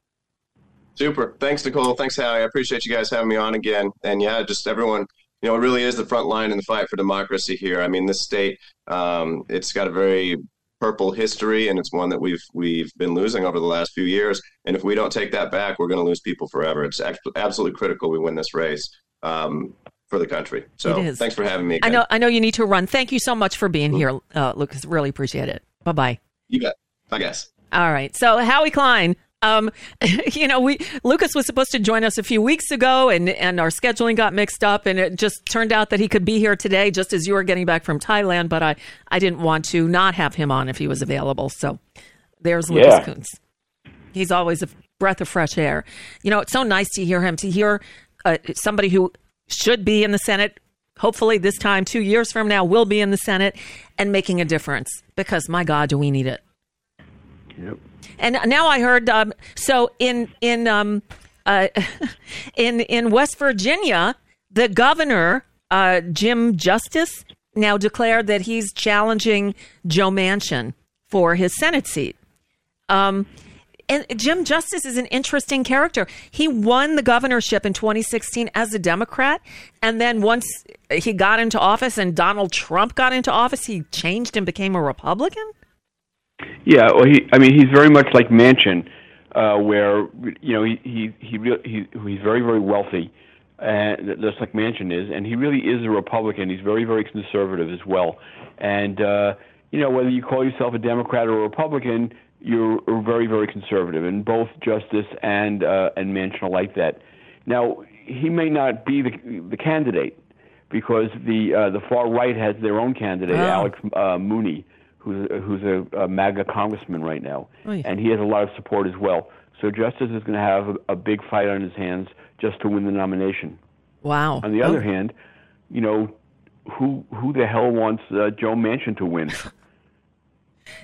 Super. Thanks, Nicole. Thanks, Howie. I appreciate you guys having me on again. And yeah, just everyone, you know, it really is the front line in the fight for democracy here. I mean, this state, um, it's got a very purple history, and it's one that we've we've been losing over the last few years. And if we don't take that back, we're going to lose people forever. It's absolutely critical we win this race um, for the country. So thanks for having me. I know I know you need to run. Thank you so much for being here, uh, Lucas. Really appreciate it. Bye bye. You bet. I guess. All right. So Howie Klein, Um, you know, we Lucas was supposed to join us a few weeks ago, and and our scheduling got mixed up, and it just turned out that he could be here today, just as you were getting back from Thailand. But I I didn't want to not have him on if he was available. So there's Lucas Yeah. Kunce. He's always a breath of fresh air. You know, it's so nice to hear him, to hear uh, somebody who should be in the Senate, hopefully this time, two years from now, will be in the Senate and making a difference because, my God, do we need it. Yep. And now I heard, um, so in, in, um, uh, in, in West Virginia, the governor, uh, Jim Justice, now declared that he's challenging Joe Manchin for his Senate seat. Um, and Jim Justice is an interesting character. He won the governorship in 2016 as a Democrat. And then once he got into office and Donald Trump got into office, he changed and became a Republican. Yeah, well, he. I mean, he's very much like Manchin, uh, where you know he he he, he he's very very wealthy, and just like Manchin is, and he really is a Republican. He's very very conservative as well, and uh, you know whether you call yourself a Democrat or a Republican, you're very very conservative, and both Justice and uh, and Manchin are like that. Now he may not be the the candidate because the uh, the far right has their own candidate, Oh. Alex uh, Mooney, who's who's a, a MAGA congressman right now, Oh, yeah. and he has a lot of support as well. So Justice is going to have a, a big fight on his hands just to win the nomination. Wow. On the other Oh. hand, you know, who who the hell wants uh, Joe Manchin to win?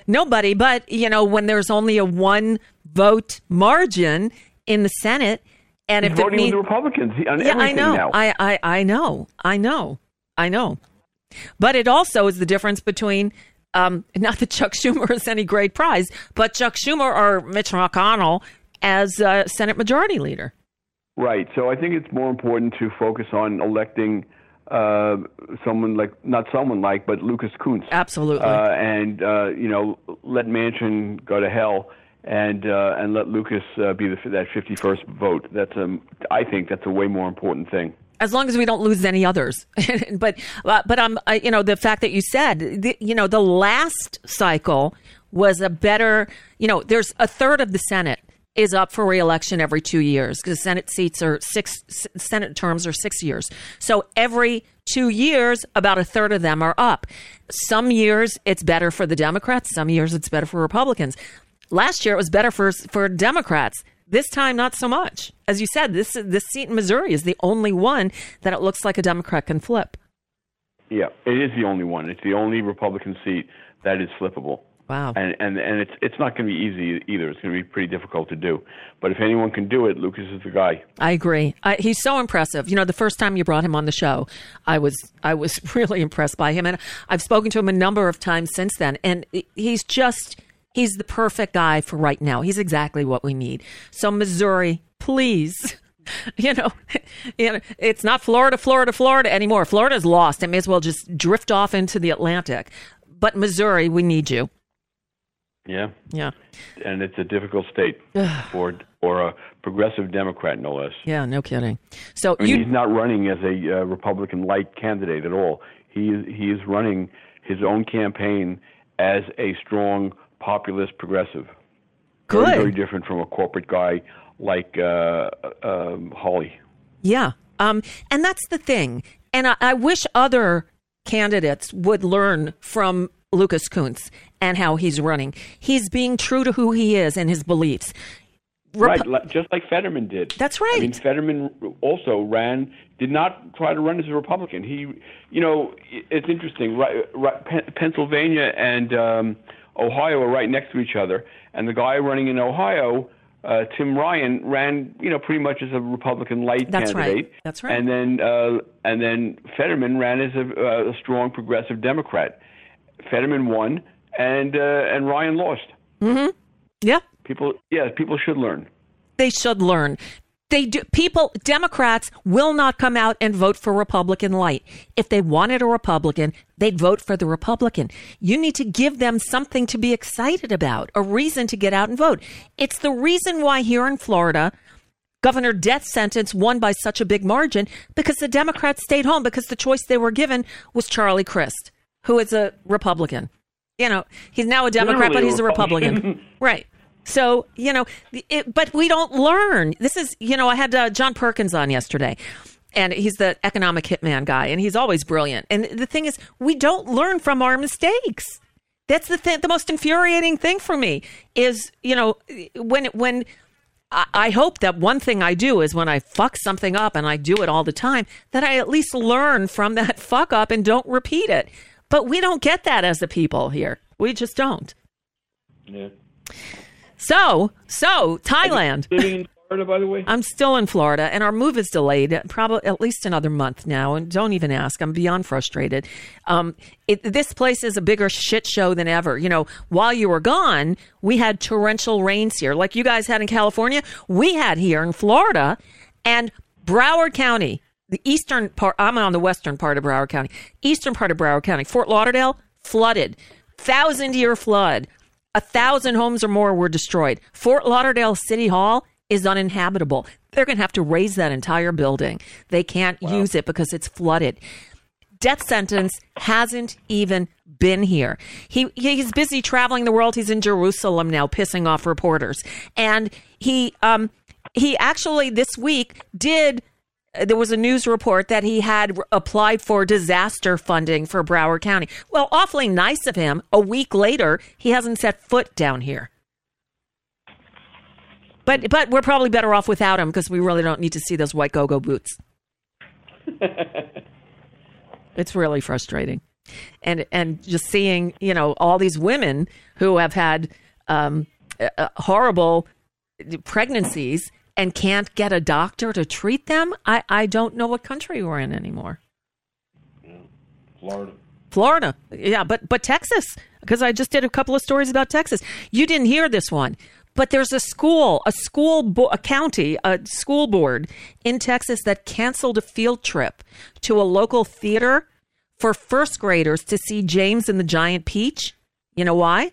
Nobody, but you know, when there's only a one vote margin in the Senate, and He's if it means with the Republicans on yeah, I know, now. I, I, I know, I know, I know. But it also is the difference between, um, not that Chuck Schumer is any great prize, but Chuck Schumer or Mitch McConnell as uh, Senate Majority Leader. Right. So I think it's more important to focus on electing uh, someone like not someone like, but Lucas Kunce. Absolutely. Uh, and uh, you know, let Manchin go to hell, and uh, and let Lucas uh, be the, that 51st vote. That's um, I think that's a way more important thing. As long as we don't lose any others. but uh, but um, uh, you know, the fact that you said, the, you know, the last cycle was a better. You know, there's a third of the Senate is up for reelection every two years because Senate seats are six. Senate terms are six years. So every two years, about a third of them are up. Some years it's better for the Democrats. Some years it's better for Republicans. Last year it was better for for Democrats. This time, not so much. As you said, this this seat in Missouri is the only one that it looks like a Democrat can flip. Yeah, it is the only one. It's the only Republican seat that is flippable. Wow. And and and it's it's not going to be easy either. It's going to be pretty difficult to do. But if anyone can do it, Lucas is the guy. I agree. I, he's so impressive. You know, the first time you brought him on the show, I was I was really impressed by him, and I've spoken to him a number of times since then. And he's just he's the perfect guy for right now. He's exactly what we need. So Missouri, please. You know, you know, it's not Florida, Florida, Florida anymore. Florida's lost. It may as well just drift off into the Atlantic. But Missouri, we need you. Yeah. Yeah. And it's a difficult state for for a progressive Democrat, no less. Yeah, no kidding. So I mean, you he's not running as a uh, Republican light candidate at all. He he is running his own campaign as a strong populist progressive. Good. Very, very different from a corporate guy like uh, um, Hawley. Yeah. Um, and that's the thing. And I, I wish other candidates would learn from Lucas Kunce and how he's running. He's being true to who he is and his beliefs. Rep- right, just like Fetterman did. That's right. I mean, Fetterman also ran, did not try to run as a Republican. He, you know, it's interesting. Right, right, Pennsylvania and um, Ohio are right next to each other, and the guy running in Ohio, uh, Tim Ryan, ran, you know, pretty much as a Republican light That's right. candidate. That's right. And then, uh, and then Fetterman ran as a, uh, a strong progressive Democrat. Fetterman won, and uh, and Ryan lost. Mm-hmm. Yeah. People, yeah, people should learn. They should learn. They do. People, Democrats will not come out and vote for Republican light. If they wanted a Republican, they'd vote for the Republican. You need to give them something to be excited about, a reason to get out and vote. It's the reason why here in Florida, Governor Death Sentence won by such a big margin because the Democrats stayed home because the choice they were given was Charlie Crist, who is a Republican. You know, he's now a Democrat, but Literally a he's a Republican. Republican. right. So, you know, it, but we don't learn. This is, you know, I had uh, John Perkins on yesterday, and he's the economic hitman guy, and he's always brilliant. And the thing is, we don't learn from our mistakes. That's the th- the most infuriating thing for me is, you know, when when I, I hope that one thing I do is when I fuck something up and I do it all the time, that I at least learn from that fuck up and don't repeat it. But we don't get that as a people here. We just don't. Yeah. So, so Thailand. Florida, by the way. I'm still in Florida, and our move is delayed, probably at least another month now. And don't even ask; I'm beyond frustrated. Um, it, this place is a bigger shit show than ever. You know, while you were gone, we had torrential rains here, like you guys had in California. We had here in Florida, and Broward County, the eastern part. I'm on the western part of Broward County, eastern part of Broward County, Fort Lauderdale flooded, thousand year flood. A thousand homes or more were destroyed. Fort Lauderdale City Hall is uninhabitable. They're going to have to raise that entire building. They can't wow. use it because it's flooded. Death sentence hasn't even been here. He he's busy traveling the world. He's in Jerusalem now, pissing off reporters. And he um he actually this week did there was a news report that he had applied for disaster funding for Broward County. Well, awfully nice of him. A week later, he hasn't set foot down here. But but we're probably better off without him because we really don't need to see those white go-go boots. it's really frustrating, and and just seeing you know all these women who have had um, uh, horrible pregnancies and can't get a doctor to treat them, I, I don't know what country we're in anymore. Florida. Florida, yeah, but but Texas, because I just did a couple of stories about Texas. You didn't hear this one, but there's a school, a school, bo- a county, a school board in Texas that canceled a field trip to a local theater for first graders to see James and the Giant Peach. You know why?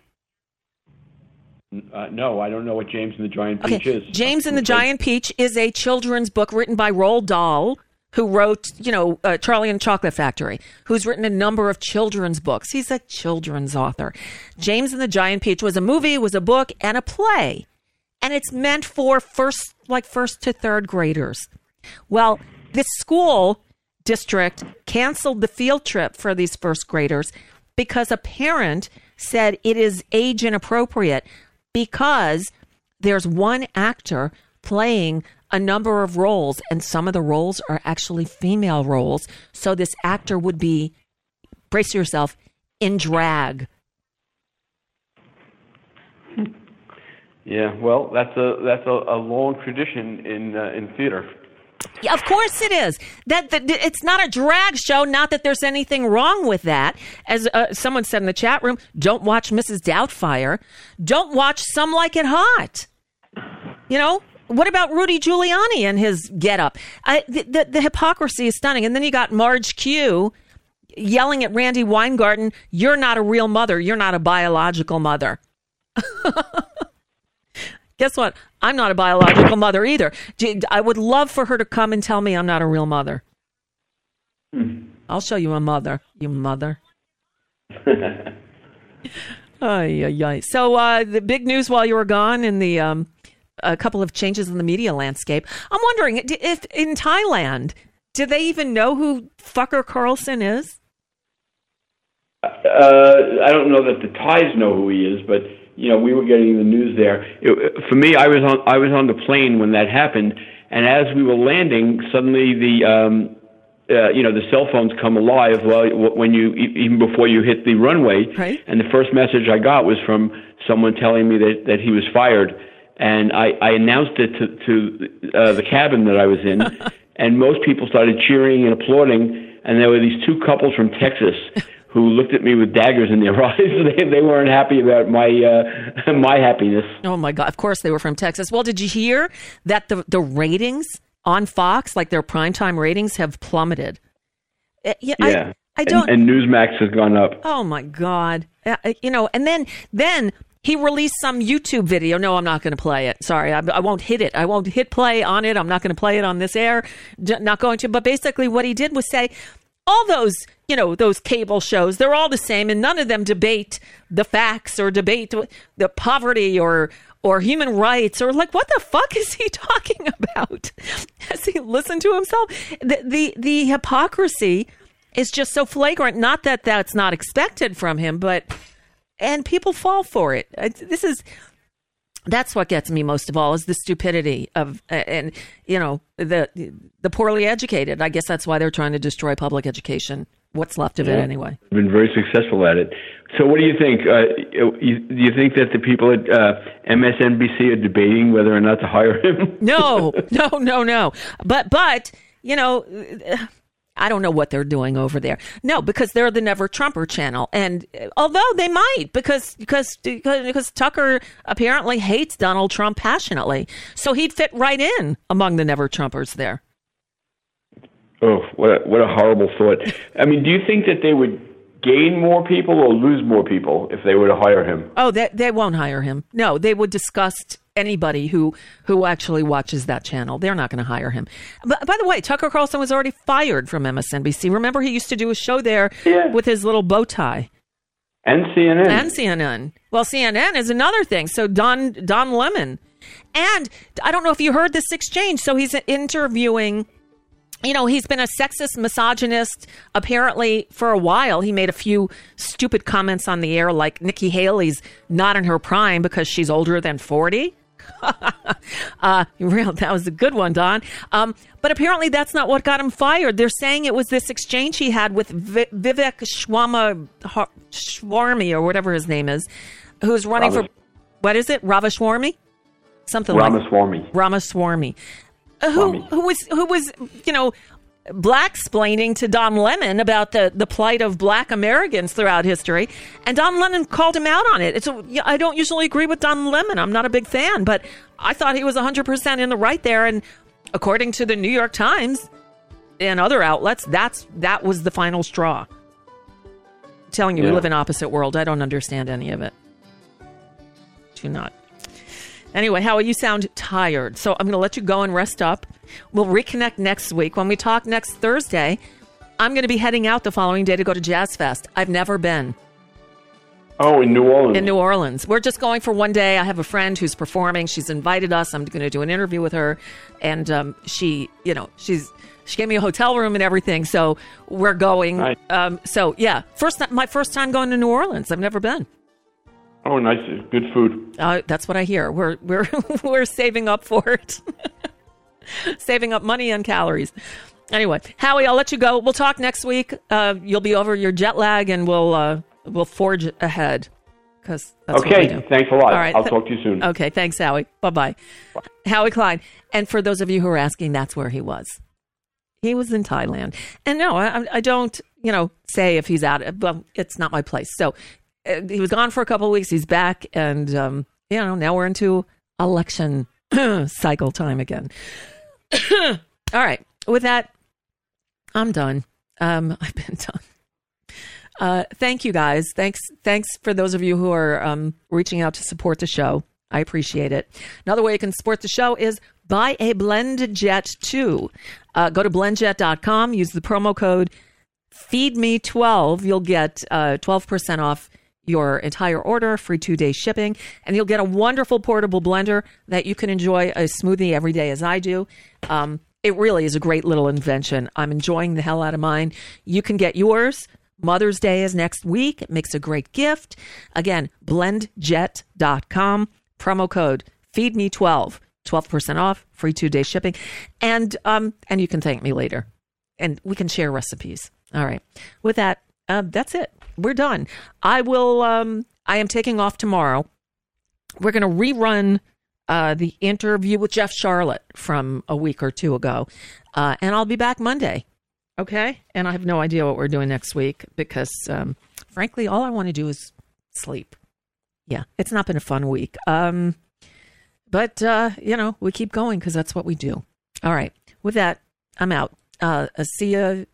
Uh, no, I don't know what James and the Giant Peach okay. is. James and the Giant Peach is a children's book written by Roald Dahl, who wrote, you know, uh, Charlie and the Chocolate Factory, who's written a number of children's books. He's a children's author. James and the Giant Peach was a movie, was a book, and a play. And it's meant for first, like first to third graders. Well, this school district canceled the field trip for these first graders because a parent said it is age inappropriate because there's one actor playing a number of roles, and some of the roles are actually female roles. So this actor would be, brace yourself, in drag. Yeah, well, that's a that's a, a long tradition in uh, in theater. Of course it is. That, that it's not a drag show. Not that there's anything wrong with that. As uh, someone said in the chat room, don't watch Mrs. Doubtfire. Don't watch Some Like It Hot. You know, what about Rudy Giuliani and his getup? The, the, the hypocrisy is stunning. And then you got Marge Q yelling at Randi Weingarten, "You're not a real mother. You're not a biological mother." Guess what? I'm not a biological mother either. I would love for her to come and tell me I'm not a real mother. Hmm. I'll show you a mother, you mother. ay, ay, ay. So uh, the big news while you were gone in the um, a couple of changes in the media landscape. I'm wondering if in Thailand, do they even know who Fucker Carlson is? Uh, I don't know that the Thais know who he is, but you know, we were getting the news there. It, for me, I was on I was on the plane when that happened, and as we were landing, suddenly the um, uh, you know the cell phones come alive. Well, when you even before you hit the runway, right. and the first message I got was from someone telling me that that he was fired, and I, I announced it to to uh, the cabin that I was in, and most people started cheering and applauding, and there were these two couples from Texas who looked at me with daggers in their eyes. they, they weren't happy about my uh, my happiness. Oh my god! Of course they were from Texas. Well, did you hear that the the ratings on Fox, like their primetime ratings, have plummeted? Yeah, yeah. I, I don't. And, and, Newsmax has gone up. Oh my god! Uh, uh, you know, and then then he released some YouTube video. No, I'm not going to play it. Sorry, I, I, won't hit it. I won't hit play on it. I'm not going to play it on this air. not going to. But basically, what he did was say all those you know, those cable shows. They're all the same, and none of them debate the facts or debate the poverty or or human rights or like what the fuck is he talking about? Has he listened to himself? The the, the hypocrisy is just so flagrant. Not that that's not expected from him, but and people fall for it. This is that's what gets me most of all is the stupidity of and you know the the poorly educated. I guess that's why they're trying to destroy public education. What's left of Yeah. it anyway? Been very successful at it. So, what do you think? Uh, you, do you think that the people at uh, MSNBC are debating whether or not to hire him? No, no, no, no. But but you know. I don't know what they're doing over there. No, because they're the Never Trumper channel, and uh, although they might, because because because, because Tucker apparently hates Donald Trump passionately, so he'd fit right in among the Never Trumpers there. Oh, what a, what a horrible thought! I mean, do you think that they would gain more people or lose more people if they were to hire him? Oh, they they won't hire him. No, they would disgust anybody who who actually watches that channel. They're not going to hire him. But by the way, Tucker Carlson was already fired from MSNBC. Remember, he used to do a show there with his little bow tie. And CNN. And CNN. Well, CNN is another thing. So Don Don Lemon, and I don't know if you heard this exchange. So he's interviewing. You know, he's been a sexist, misogynist apparently for a while. He made a few stupid comments on the air, like Nikki Haley's not in her prime because she's older than 40. uh, real, that was a good one, Don. Um, but apparently, that's not what got him fired. They're saying it was this exchange he had with Vi- Vivek Shwama Shwarmy or whatever his name is, who's running for what is it? Ravashwarmy, something like Ramaswamy. Ramaswamy, Uh, who who was who was you know black splaining to Don Lemon about the, the plight of black Americans throughout history, and Don Lemon called him out on it. It's a, yeah, I don't usually agree with Don Lemon. I'm not a big fan, but I thought he was 100% in the right there. And according to the New York Times and other outlets, that's that was the final straw. telling you, we live in opposite world. I don't understand any of it. Do not. Anyway, Howie, you sound tired. So I'm going to let you go and rest up. We'll reconnect next week. When we talk next Thursday, I'm going to be heading out the following day to go to Jazz Fest. I've never been Oh, in New Orleans. in New Orleans. We're just going for one day. I have a friend who's performing. She's invited us. I'm going to do an interview with her, and um, she, you know, she's she gave me a hotel room and everything. So we're going. Nice. Um, so yeah, first my first time going to New Orleans. I've never been. Oh, nice. Good food. Uh, that's what I hear. We're we're we're saving up for it, saving up money and calories. Anyway, Howie, I'll let you go. We'll talk next week. Uh, you'll be over your jet lag, and we'll uh, we'll forge ahead. Because Okay, thanks a lot. All right, I'll talk to you soon. Okay, thanks, Howie. Bye bye. Howie Klein. And for those of you who are asking, that's where he was. He was in Thailand. And no, I, I don't, you know, say if he's out. Well, it's not my place. So he was gone for a couple weeks. He's back, and um, you know, now we're into election cycle time again. All right. With that, I'm done. Um, I've been done. Uh, thank you guys. Thanks. Thanks for those of you who are um, reaching out to support the show. I appreciate it. Another way you can support the show is buy a BlendJet 2. Uh, go to blendjet.com, use the promo code FEEDME12. You'll get uh, 12% off your entire order, free two day shipping, and you'll get a wonderful portable blender that you can enjoy a smoothie every day as I do. Um, it really is a great little invention. I'm enjoying the hell out of mine. You can get yours. Mother's Day is next week. It makes a great gift. Again, blendjet.com, promo code FEEDME12, 12% off, free two day shipping. And, um, and you can thank me later. And we can share recipes. All right. With that, uh, that's it. We're done. I will, um, I am taking off tomorrow. We're going to rerun uh, the interview with Jeff Sharlet from a week or two ago. Uh, and I'll be back Monday. Okay. And I have no idea what we're doing next week because, um, frankly, all I want to do is sleep. Yeah. It's not been a fun week. Um, but, uh, you know, we keep going because that's what we do. All right. With that, I'm out. Uh, see you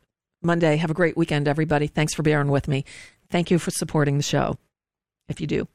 Monday. Have a great weekend, everybody. Thanks for bearing with me. Thank you for supporting the show. If you do.